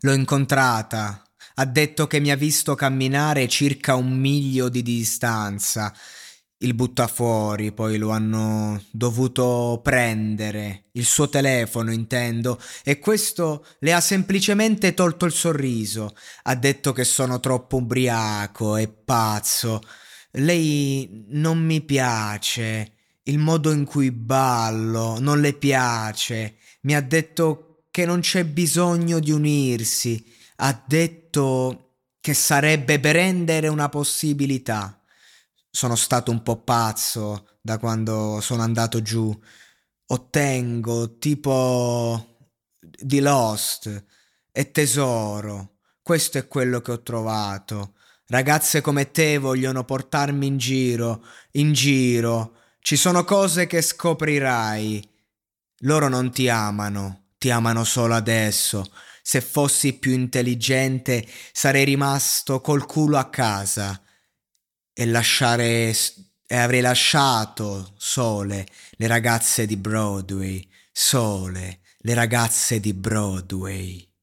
L'ho incontrata. Ha detto che mi ha visto camminare circa un miglio di distanza. Il buttafuori, poi lo hanno dovuto prendere, il suo telefono intendo, e questo le ha semplicemente tolto il sorriso. Ha detto che sono troppo ubriaco e pazzo. Lei non mi piace, il modo in cui ballo non le piace. Mi ha detto che non c'è bisogno di unirsi. Ha detto che sarebbe per rendere una possibilità. Sono stato un po' pazzo da quando sono andato giù. Ottengo tipo di Lost e tesoro. Questo è quello che ho trovato. Ragazze come te vogliono portarmi in giro, in giro. Ci sono cose che scoprirai. Loro non ti amano, ti amano solo adesso. Se fossi più intelligente sarei rimasto col culo a casa e lasciare e avrei lasciato sole le ragazze di Broadway, sole le ragazze di Broadway.